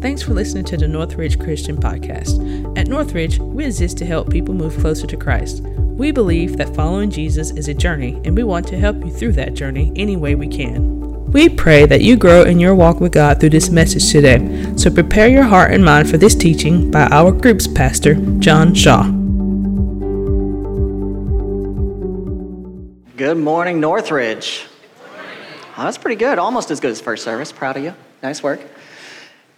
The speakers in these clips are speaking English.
Thanks for listening to the Northridge Christian Podcast. At Northridge, we exist to help people move closer to Christ. We believe that following Jesus is a journey, and we want to help you through that journey any way we can. We pray that you grow in your walk with God through this message today. So prepare your heart and mind for this teaching by our group's pastor, John Shaw. Good morning, Northridge. Oh, that's pretty good. Almost as good as first service. Proud of you. Nice work.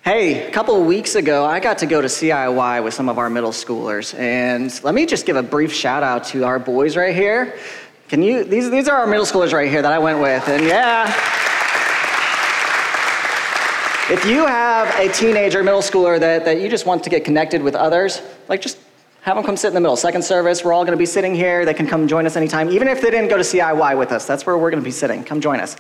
Hey, a couple of weeks ago, I got to go to CIY with some of our middle schoolers. And let me just give a brief shout out to our boys right here. Can you, these, these are our middle schoolers right here that I went with. And yeah. If you have a teenager, middle schooler that, that you just want to get connected with others, like just have them come sit in the middle. Second service, we're all going to be sitting here. They can come join us anytime. Even if they didn't go to CIY with us, that's where we're going to be sitting. Come join us.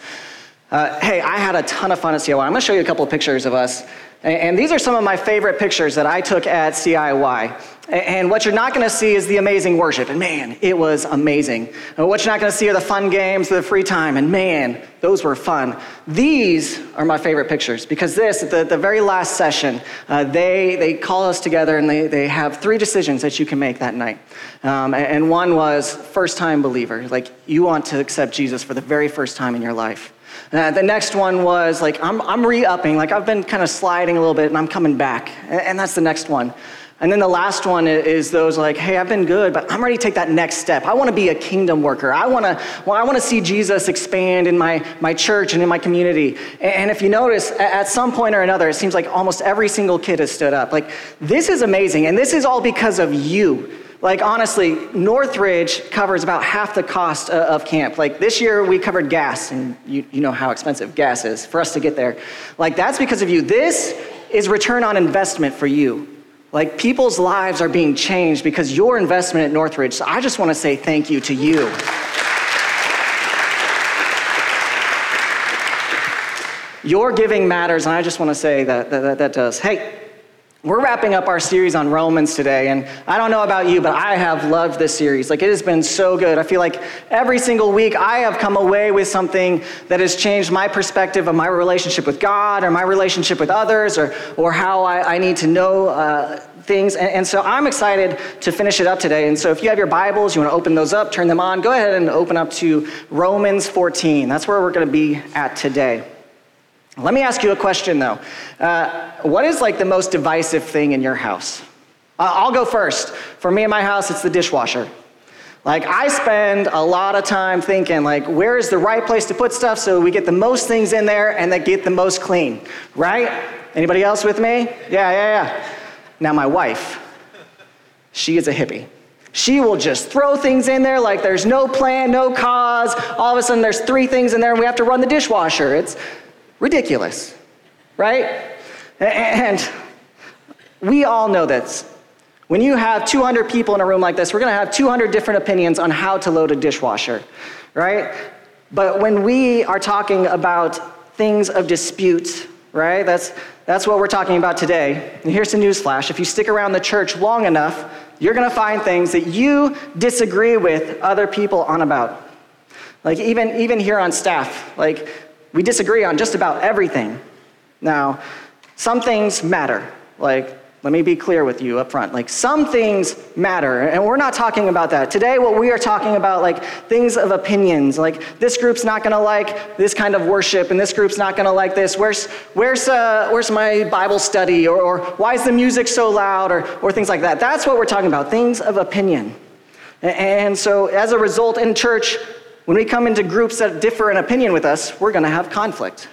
Uh, hey, I had a ton of fun at CIY. I'm going to show you a couple of pictures of us. And these are some of my favorite pictures that I took at CIY. And what you're not going to see is the amazing worship. And man, it was amazing. And what you're not going to see are the fun games, the free time. And man, those were fun. These are my favorite pictures because this, the, the very last session, uh, they, they call us together and they, they have three decisions that you can make that night. Um, and one was first time believer. Like you want to accept Jesus for the very first time in your life. Uh, the next one was like, I'm, I'm re upping, like I've been kind of sliding a little bit and I'm coming back. And, and that's the next one. And then the last one is those like, hey, I've been good, but I'm ready to take that next step. I want to be a kingdom worker. I want to, well, I want to see Jesus expand in my, my church and in my community. And if you notice, at some point or another, it seems like almost every single kid has stood up. Like, this is amazing. And this is all because of you. Like, honestly, Northridge covers about half the cost uh, of camp. Like, this year we covered gas, and you, you know how expensive gas is for us to get there. Like, that's because of you. This is return on investment for you. Like, people's lives are being changed because your investment at Northridge. So I just want to say thank you to you. Your giving matters, and I just want to say that that, that does. Hey, we're wrapping up our series on Romans today, and I don't know about you, but I have loved this series. Like, it has been so good. I feel like every single week I have come away with something that has changed my perspective of my relationship with God, or my relationship with others, or, or how I, I need to know uh, things. And, and so I'm excited to finish it up today. And so if you have your Bibles, you want to open those up, turn them on, go ahead and open up to Romans 14. That's where we're going to be at today. Let me ask you a question though. Uh, what is like the most divisive thing in your house? Uh, I'll go first. For me in my house, it's the dishwasher. Like I spend a lot of time thinking like where is the right place to put stuff so we get the most things in there and that get the most clean, right? Anybody else with me? Yeah, yeah, yeah. Now my wife, she is a hippie. She will just throw things in there like there's no plan, no cause. All of a sudden there's three things in there and we have to run the dishwasher. It's ridiculous, right? And we all know this. When you have 200 people in a room like this, we're going to have 200 different opinions on how to load a dishwasher, right? But when we are talking about things of dispute, right? That's, that's what we're talking about today. And here's the newsflash if you stick around the church long enough, you're going to find things that you disagree with other people on about. Like, even, even here on staff, like, we disagree on just about everything. Now, some things matter. Like, let me be clear with you up front. Like, some things matter, and we're not talking about that. Today, what we are talking about, like, things of opinions. Like, this group's not gonna like this kind of worship, and this group's not gonna like this. Where's, where's, uh, where's my Bible study? Or, or why is the music so loud? Or, or things like that. That's what we're talking about, things of opinion. And so, as a result, in church, when we come into groups that differ in opinion with us, we're going to have conflict.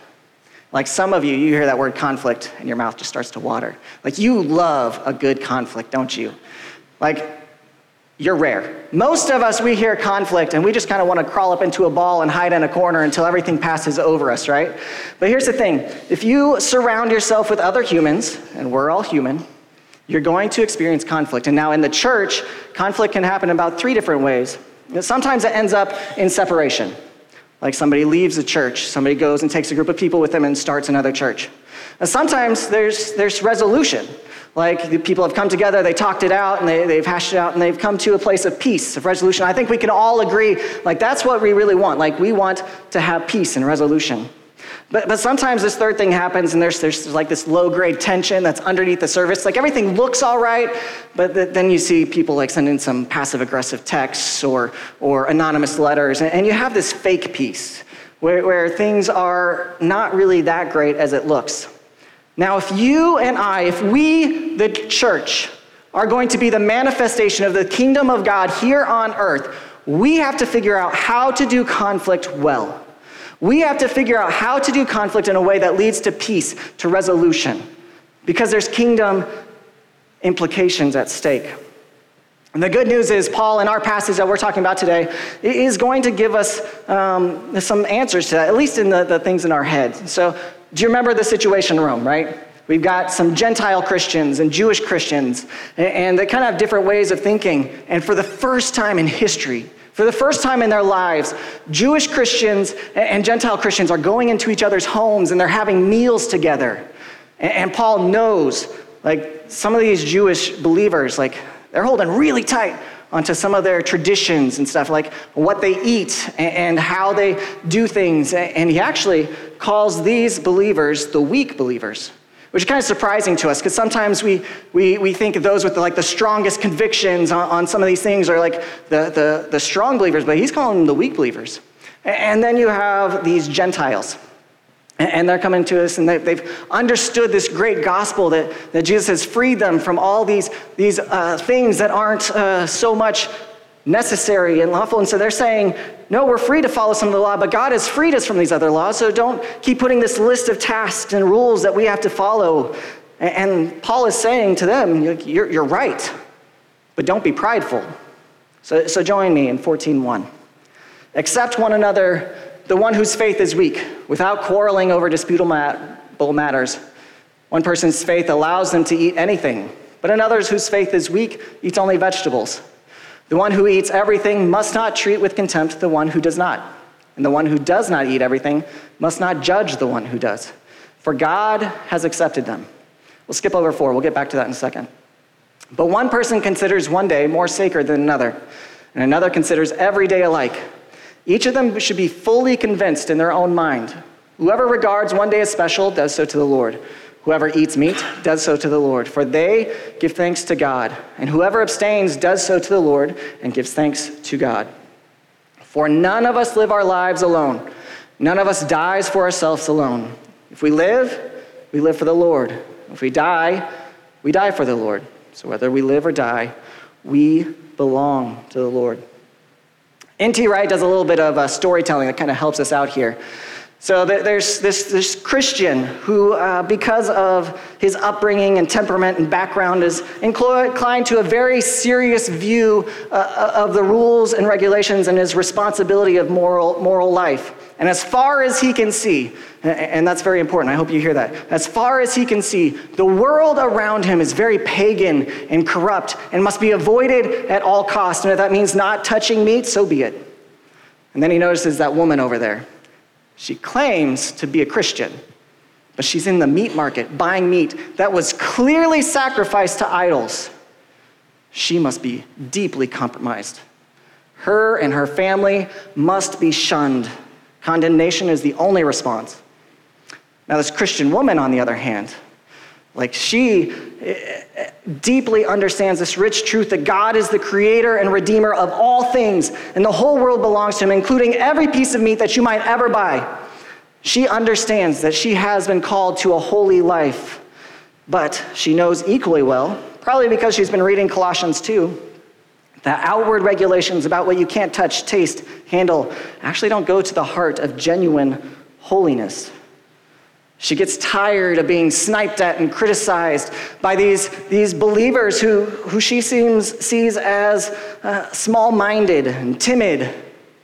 Like some of you, you hear that word conflict and your mouth just starts to water. Like you love a good conflict, don't you? Like you're rare. Most of us, we hear conflict and we just kind of want to crawl up into a ball and hide in a corner until everything passes over us, right? But here's the thing if you surround yourself with other humans, and we're all human, you're going to experience conflict. And now in the church, conflict can happen about three different ways. Sometimes it ends up in separation. Like somebody leaves a church, somebody goes and takes a group of people with them and starts another church. And sometimes there's, there's resolution. Like the people have come together, they talked it out, and they, they've hashed it out, and they've come to a place of peace, of resolution. I think we can all agree, like, that's what we really want. Like, we want to have peace and resolution. But, but sometimes this third thing happens, and there's, there's like this low grade tension that's underneath the surface. Like everything looks all right, but the, then you see people like sending some passive aggressive texts or, or anonymous letters, and, and you have this fake peace where, where things are not really that great as it looks. Now, if you and I, if we, the church, are going to be the manifestation of the kingdom of God here on earth, we have to figure out how to do conflict well. We have to figure out how to do conflict in a way that leads to peace, to resolution, because there's kingdom implications at stake. And the good news is, Paul, in our passage that we're talking about today, is going to give us um, some answers to that, at least in the, the things in our head. So, do you remember the situation in Rome, right? We've got some Gentile Christians and Jewish Christians, and they kind of have different ways of thinking. And for the first time in history, for the first time in their lives, Jewish Christians and Gentile Christians are going into each other's homes and they're having meals together. And Paul knows, like, some of these Jewish believers, like, they're holding really tight onto some of their traditions and stuff, like what they eat and how they do things. And he actually calls these believers the weak believers which is kind of surprising to us because sometimes we, we, we think those with the, like the strongest convictions on, on some of these things are like the, the, the strong believers, but he's calling them the weak believers. And then you have these Gentiles. And they're coming to us and they've understood this great gospel that, that Jesus has freed them from all these, these uh, things that aren't uh, so much necessary and lawful. And so they're saying, no, we're free to follow some of the law, but God has freed us from these other laws, so don't keep putting this list of tasks and rules that we have to follow. And Paul is saying to them, you're, you're right, but don't be prideful. So, so join me in 14.1. Accept one another, the one whose faith is weak, without quarreling over disputable matters. One person's faith allows them to eat anything, but another's whose faith is weak eats only vegetables. The one who eats everything must not treat with contempt the one who does not. And the one who does not eat everything must not judge the one who does. For God has accepted them. We'll skip over four. We'll get back to that in a second. But one person considers one day more sacred than another, and another considers every day alike. Each of them should be fully convinced in their own mind. Whoever regards one day as special does so to the Lord. Whoever eats meat does so to the Lord, for they give thanks to God. And whoever abstains does so to the Lord and gives thanks to God. For none of us live our lives alone. None of us dies for ourselves alone. If we live, we live for the Lord. If we die, we die for the Lord. So whether we live or die, we belong to the Lord. N.T. Wright does a little bit of uh, storytelling that kind of helps us out here. So there's this, this Christian who, uh, because of his upbringing and temperament and background, is inclined to a very serious view uh, uh, of the rules and regulations and his responsibility of moral, moral life. And as far as he can see, and that's very important, I hope you hear that. As far as he can see, the world around him is very pagan and corrupt and must be avoided at all costs. And if that means not touching meat, so be it. And then he notices that woman over there. She claims to be a Christian, but she's in the meat market buying meat that was clearly sacrificed to idols. She must be deeply compromised. Her and her family must be shunned. Condemnation is the only response. Now, this Christian woman, on the other hand, like she eh, eh, deeply understands this rich truth that God is the creator and redeemer of all things, and the whole world belongs to him, including every piece of meat that you might ever buy. She understands that she has been called to a holy life, but she knows equally well, probably because she's been reading Colossians 2, that outward regulations about what you can't touch, taste, handle actually don't go to the heart of genuine holiness. She gets tired of being sniped at and criticized by these, these believers who, who she seems, sees as uh, small minded and timid,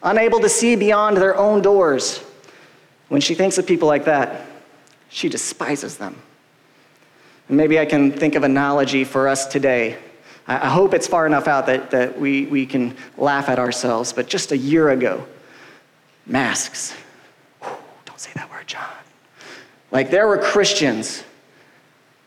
unable to see beyond their own doors. When she thinks of people like that, she despises them. And maybe I can think of an analogy for us today. I hope it's far enough out that, that we, we can laugh at ourselves, but just a year ago, masks. don't say that word, John. Like there were Christians,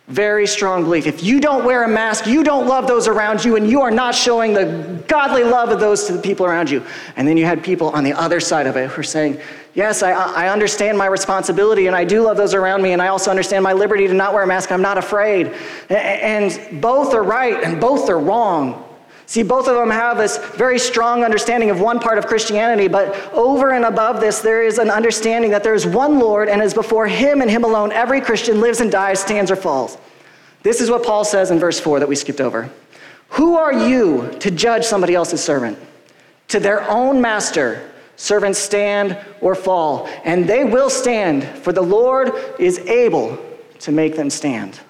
very strong belief. If you don't wear a mask, you don't love those around you, and you are not showing the godly love of those to the people around you. And then you had people on the other side of it who are saying, Yes, I, I understand my responsibility and I do love those around me, and I also understand my liberty to not wear a mask. I'm not afraid. And both are right and both are wrong. See, both of them have this very strong understanding of one part of Christianity, but over and above this, there is an understanding that there is one Lord, and as before Him and Him alone, every Christian lives and dies, stands or falls. This is what Paul says in verse 4 that we skipped over. Who are you to judge somebody else's servant? To their own master, servants stand or fall, and they will stand, for the Lord is able to make them stand.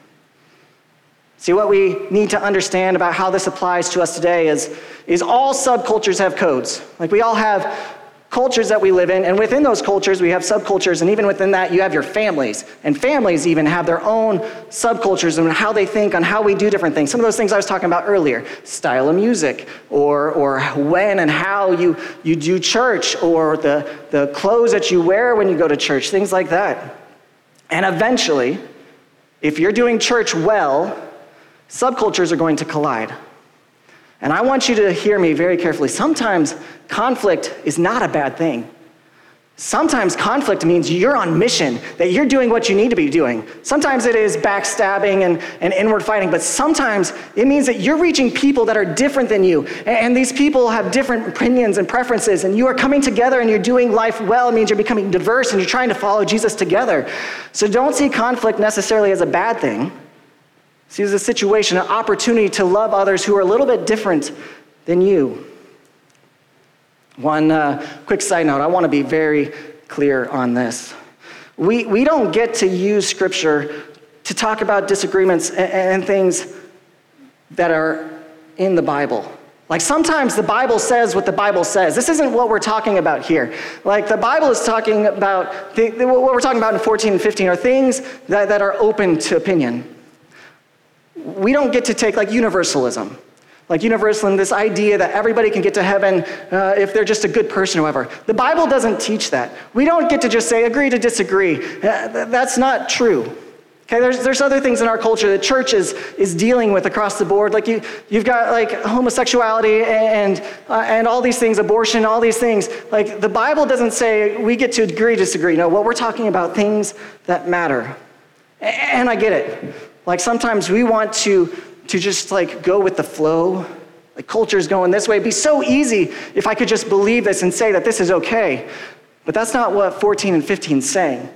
See, what we need to understand about how this applies to us today is, is all subcultures have codes. Like we all have cultures that we live in, and within those cultures, we have subcultures, and even within that, you have your families. And families even have their own subcultures and how they think on how we do different things. Some of those things I was talking about earlier style of music, or, or when and how you, you do church, or the, the clothes that you wear when you go to church, things like that. And eventually, if you're doing church well, subcultures are going to collide. And I want you to hear me very carefully. Sometimes conflict is not a bad thing. Sometimes conflict means you're on mission, that you're doing what you need to be doing. Sometimes it is backstabbing and, and inward fighting, but sometimes it means that you're reaching people that are different than you. And these people have different opinions and preferences, and you are coming together and you're doing life well. It means you're becoming diverse and you're trying to follow Jesus together. So don't see conflict necessarily as a bad thing. See, it's a situation, an opportunity to love others who are a little bit different than you. One uh, quick side note I want to be very clear on this. We, we don't get to use Scripture to talk about disagreements and, and things that are in the Bible. Like sometimes the Bible says what the Bible says. This isn't what we're talking about here. Like the Bible is talking about, the, what we're talking about in 14 and 15 are things that, that are open to opinion we don't get to take like universalism. Like universalism, this idea that everybody can get to heaven uh, if they're just a good person or whatever. The Bible doesn't teach that. We don't get to just say agree to disagree. Uh, that's not true. Okay, there's, there's other things in our culture that church is, is dealing with across the board. Like you, you've got like homosexuality and, uh, and all these things, abortion, all these things. Like the Bible doesn't say we get to agree, disagree. No, what we're talking about things that matter. And I get it. Like sometimes we want to, to just like go with the flow. Like culture's going this way. It'd be so easy if I could just believe this and say that this is okay. But that's not what 14 and 15 is saying.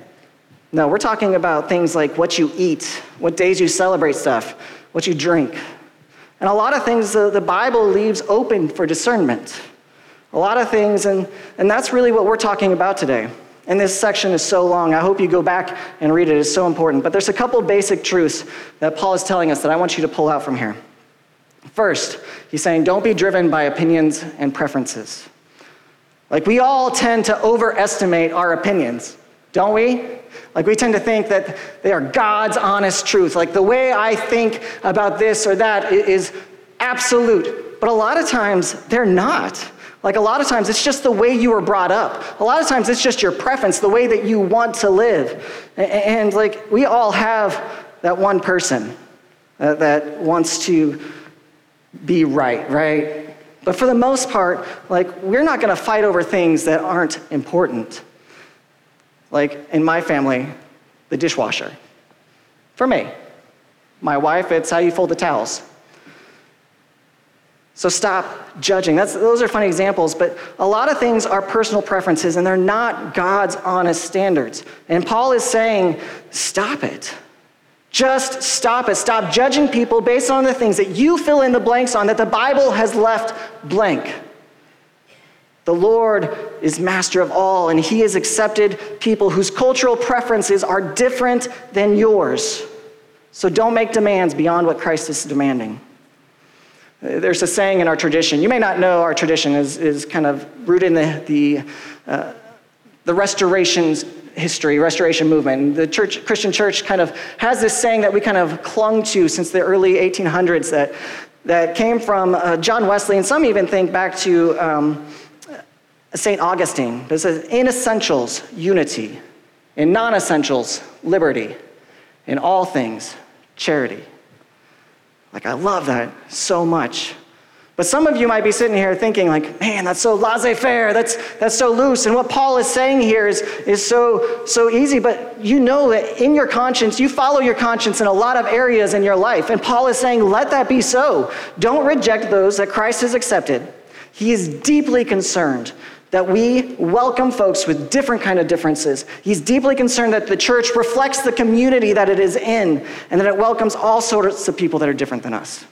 No, we're talking about things like what you eat, what days you celebrate stuff, what you drink. And a lot of things the, the Bible leaves open for discernment. A lot of things, and, and that's really what we're talking about today. And this section is so long. I hope you go back and read it. It's so important. But there's a couple basic truths that Paul is telling us that I want you to pull out from here. First, he's saying, don't be driven by opinions and preferences. Like, we all tend to overestimate our opinions, don't we? Like, we tend to think that they are God's honest truth. Like, the way I think about this or that is absolute. But a lot of times, they're not. Like a lot of times, it's just the way you were brought up. A lot of times, it's just your preference, the way that you want to live. And like, we all have that one person uh, that wants to be right, right? But for the most part, like, we're not to fight over things that aren't important. Like in my family, the dishwasher. For me, my wife, it's how you fold the towels. So stop judging. That's, those are funny examples, but a lot of things are personal preferences and they're not God's honest standards. And Paul is saying, stop it. Just stop it. Stop judging people based on the things that you fill in the blanks on that the Bible has left blank. The Lord is master of all, and He has accepted people whose cultural preferences are different than yours. So don't make demands beyond what Christ is demanding. There's a saying in our tradition. You may not know our tradition is, is kind of rooted in the, the, uh, the restoration's history, restoration movement. The church, Christian church kind of has this saying that we kind of clung to since the early 1800s that, that came from uh, John Wesley, and some even think back to um, St. Augustine. It says, in essentials, unity. In non essentials, liberty. In all things, charity. Like, I love that so much. But some of you might be sitting here thinking, like, man, that's so laissez faire, that's, that's so loose. And what Paul is saying here is, is so, so easy. But you know that in your conscience, you follow your conscience in a lot of areas in your life. And Paul is saying, let that be so. Don't reject those that Christ has accepted. He is deeply concerned that we welcome folks with different kind of differences. He's deeply concerned that the church reflects the community that it is in and that it welcomes all sorts of people that are different than us.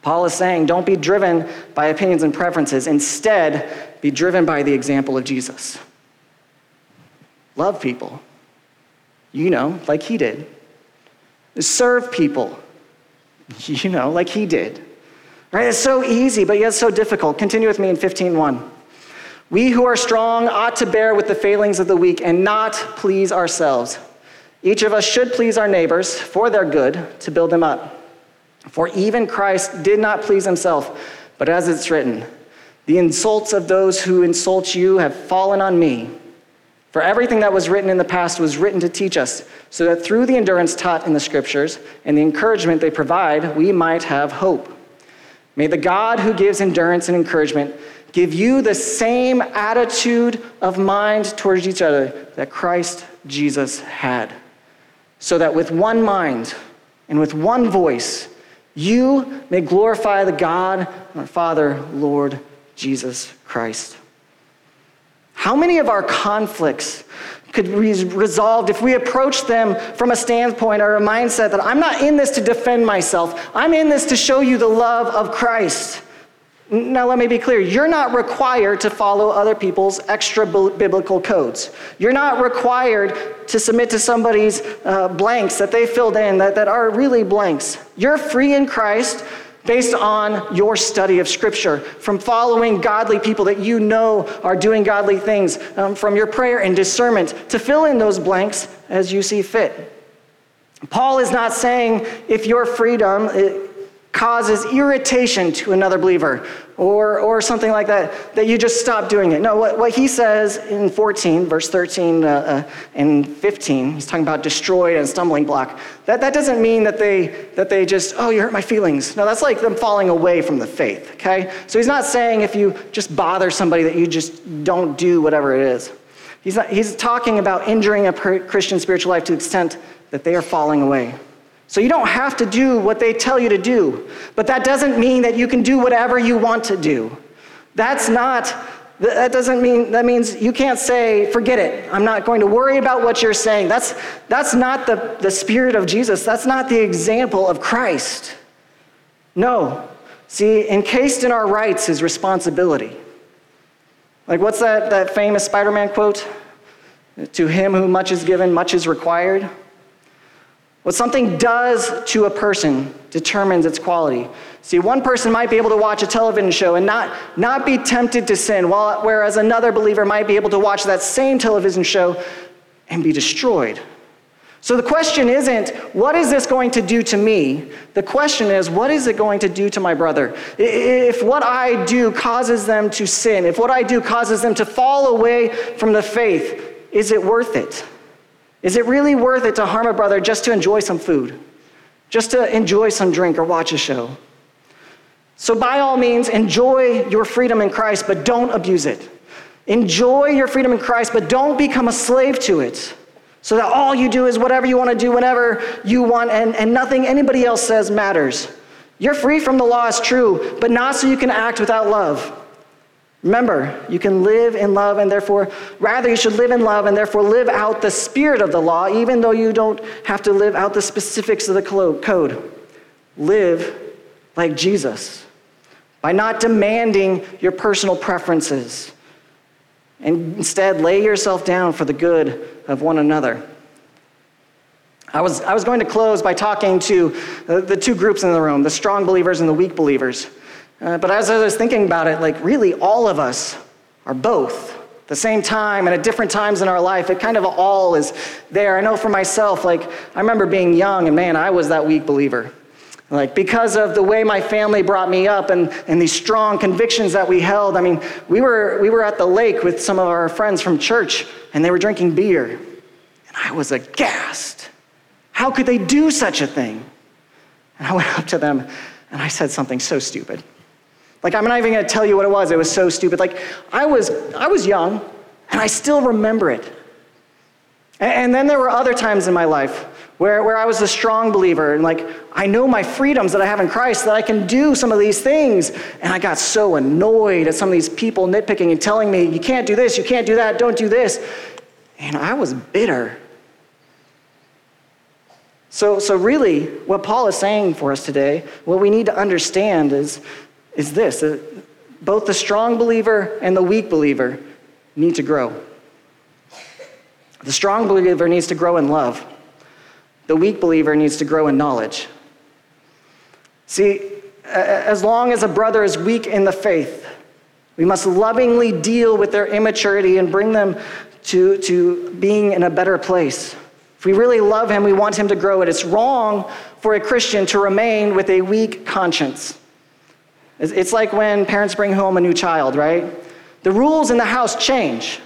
Paul is saying, don't be driven by opinions and preferences. Instead, be driven by the example of Jesus. Love people, you know, like he did. Serve people, you know, like he did. Right? It's so easy, but yet so difficult. Continue with me in 15:1. We who are strong ought to bear with the failings of the weak and not please ourselves. Each of us should please our neighbors for their good to build them up. For even Christ did not please himself, but as it's written, the insults of those who insult you have fallen on me. For everything that was written in the past was written to teach us, so that through the endurance taught in the scriptures and the encouragement they provide, we might have hope. May the God who gives endurance and encouragement give you the same attitude of mind towards each other that Christ Jesus had, so that with one mind and with one voice, you may glorify the God and our Father, Lord Jesus Christ. How many of our conflicts could be resolved if we approach them from a standpoint or a mindset that I'm not in this to defend myself, I'm in this to show you the love of Christ? Now, let me be clear. You're not required to follow other people's extra biblical codes. You're not required to submit to somebody's uh, blanks that they filled in that, that are really blanks. You're free in Christ based on your study of Scripture, from following godly people that you know are doing godly things, um, from your prayer and discernment to fill in those blanks as you see fit. Paul is not saying if your freedom causes irritation to another believer or, or something like that, that you just stop doing it. No, what, what he says in 14, verse 13 uh, uh, and 15, he's talking about destroyed and stumbling block. That, that doesn't mean that they, that they just, oh, you hurt my feelings. No, that's like them falling away from the faith, okay? So he's not saying if you just bother somebody that you just don't do whatever it is. He's, not, he's talking about injuring a Christian spiritual life to the extent that they are falling away. So you don't have to do what they tell you to do. But that doesn't mean that you can do whatever you want to do. That's not, that doesn't mean, that means you can't say, forget it. I'm not going to worry about what you're saying. That's, that's not the, the spirit of Jesus. That's not the example of Christ. No. See, encased in our rights is responsibility. Like, what's that, that famous Spider Man quote? To him who much is given, much is required. What something does to a person determines its quality. See, one person might be able to watch a television show and not, not be tempted to sin, while, whereas another believer might be able to watch that same television show and be destroyed. So the question isn't, what is this going to do to me? The question is, what is it going to do to my brother? If what I do causes them to sin, if what I do causes them to fall away from the faith, is it worth it? Is it really worth it to harm a brother just to enjoy some food? Just to enjoy some drink or watch a show? So, by all means, enjoy your freedom in Christ, but don't abuse it. Enjoy your freedom in Christ, but don't become a slave to it. So that all you do is whatever you want to do whenever you want, and, and nothing anybody else says matters. You're free from the law, is true, but not so you can act without love. Remember, you can live in love, and therefore, rather, you should live in love and therefore live out the spirit of the law, even though you don't have to live out the specifics of the code. Live like Jesus by not demanding your personal preferences, and instead lay yourself down for the good of one another. I was, I was going to close by talking to the, the two groups in the room the strong believers and the weak believers. Uh, but as I was thinking about it, like really all of us are both the same time and at different times in our life. It kind of all is there. I know for myself, like I remember being young and man, I was that weak believer. Like, because of the way my family brought me up and, and these strong convictions that we held, I mean, we were, we were at the lake with some of our friends from church and they were drinking beer. And I was aghast. How could they do such a thing? And I went up to them and I said something so stupid. Like, I'm not even gonna tell you what it was. It was so stupid. Like, I was, I was young, and I still remember it. And, and then there were other times in my life where, where I was a strong believer, and like, I know my freedoms that I have in Christ, that I can do some of these things. And I got so annoyed at some of these people nitpicking and telling me, you can't do this, you can't do that, don't do this. And I was bitter. So, so really, what Paul is saying for us today, what we need to understand is, is this both the strong believer and the weak believer need to grow. The strong believer needs to grow in love. The weak believer needs to grow in knowledge. See, as long as a brother is weak in the faith, we must lovingly deal with their immaturity and bring them to, to being in a better place. If we really love him, we want him to grow it. It's wrong for a Christian to remain with a weak conscience. It's like when parents bring home a new child, right? The rules in the house change.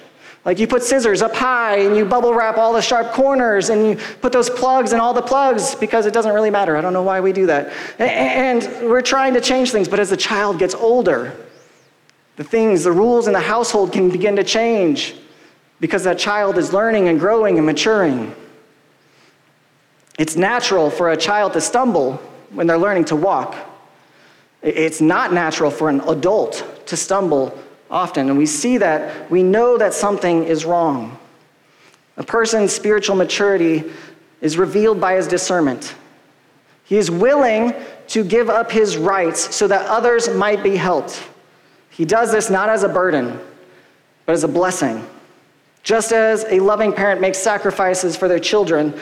Like you put scissors up high and you bubble wrap all the sharp corners and you put those plugs in all the plugs because it doesn't really matter. I don't know why we do that. And we're trying to change things, but as the child gets older, the things, the rules in the household can begin to change because that child is learning and growing and maturing. It's natural for a child to stumble when they're learning to walk. It's not natural for an adult to stumble often. And we see that, we know that something is wrong. A person's spiritual maturity is revealed by his discernment. He is willing to give up his rights so that others might be helped. He does this not as a burden, but as a blessing. Just as a loving parent makes sacrifices for their children,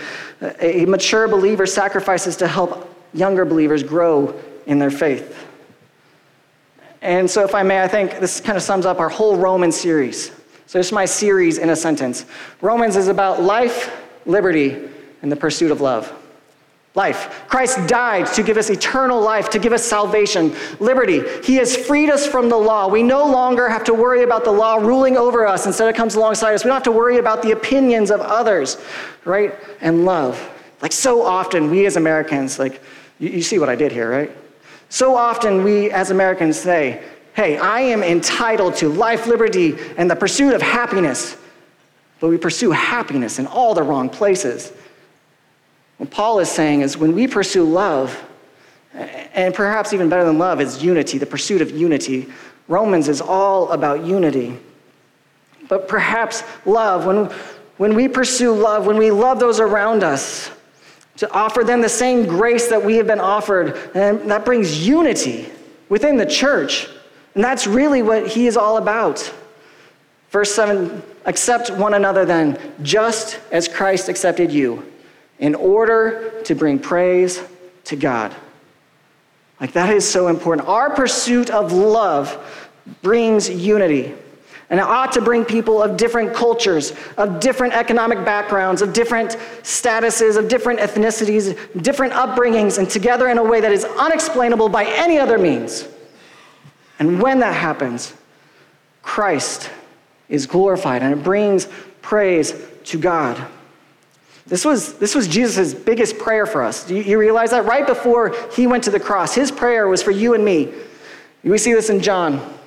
a mature believer sacrifices to help younger believers grow in their faith. And so, if I may, I think this kind of sums up our whole Roman series. So, this is my series in a sentence. Romans is about life, liberty, and the pursuit of love. Life. Christ died to give us eternal life, to give us salvation, liberty. He has freed us from the law. We no longer have to worry about the law ruling over us. Instead, it comes alongside us. We don't have to worry about the opinions of others, right? And love. Like so often, we as Americans, like, you, you see what I did here, right? So often we as Americans say, hey, I am entitled to life, liberty, and the pursuit of happiness. But we pursue happiness in all the wrong places. What Paul is saying is when we pursue love, and perhaps even better than love is unity, the pursuit of unity. Romans is all about unity. But perhaps love, when, when we pursue love, when we love those around us, to offer them the same grace that we have been offered. And that brings unity within the church. And that's really what he is all about. Verse 7 Accept one another then, just as Christ accepted you, in order to bring praise to God. Like, that is so important. Our pursuit of love brings unity. And it ought to bring people of different cultures, of different economic backgrounds, of different statuses, of different ethnicities, different upbringings, and together in a way that is unexplainable by any other means. And when that happens, Christ is glorified and it brings praise to God. This was, this was Jesus' biggest prayer for us. Do you, you realize that? Right before he went to the cross, his prayer was for you and me. We see this in John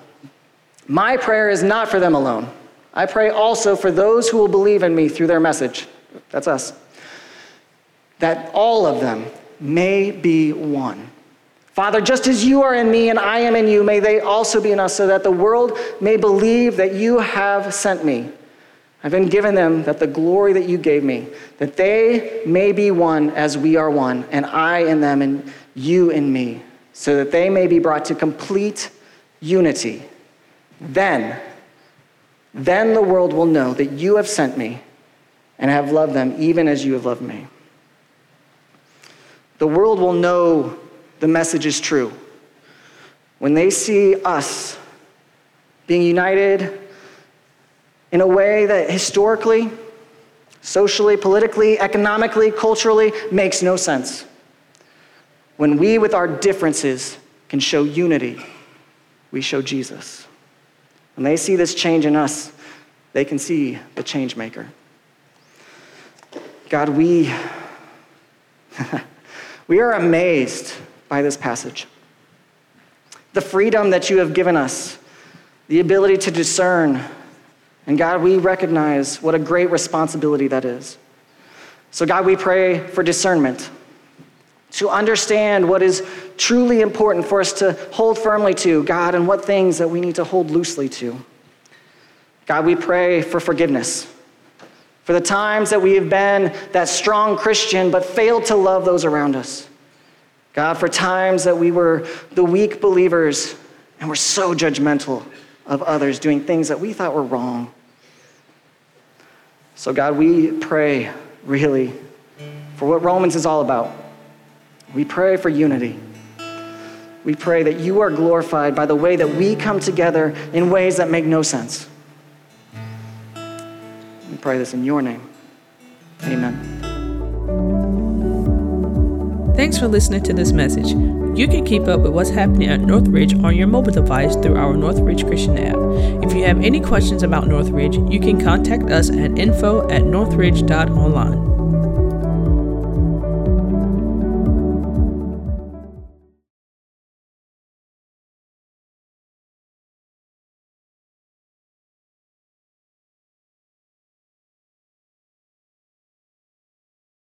my prayer is not for them alone. I pray also for those who will believe in me through their message. That's us. That all of them may be one. Father, just as you are in me and I am in you, may they also be in us, so that the world may believe that you have sent me. I've been given them that the glory that you gave me, that they may be one as we are one, and I in them and you in me, so that they may be brought to complete unity. Then, then the world will know that you have sent me and have loved them even as you have loved me. The world will know the message is true when they see us being united in a way that historically, socially, politically, economically, culturally makes no sense. When we, with our differences, can show unity, we show Jesus. When they see this change in us, they can see the change maker. God, we, we are amazed by this passage. the freedom that you have given us, the ability to discern. And God, we recognize what a great responsibility that is. So, God, we pray for discernment to understand what is truly important for us to hold firmly to, God, and what things that we need to hold loosely to. God, we pray for forgiveness for the times that we have been that strong Christian but failed to love those around us. God, for times that we were the weak believers and were so judgmental of others doing things that we thought were wrong. So, God, we pray really for what Romans is all about. We pray for unity. We pray that you are glorified by the way that we come together in ways that make no sense. We pray this in your name. Amen. Thanks for listening to this message. You can keep up with what's happening at Northridge on your mobile device through our Northridge Christian app. If you have any questions about Northridge, you can contact us at info at northridge.online.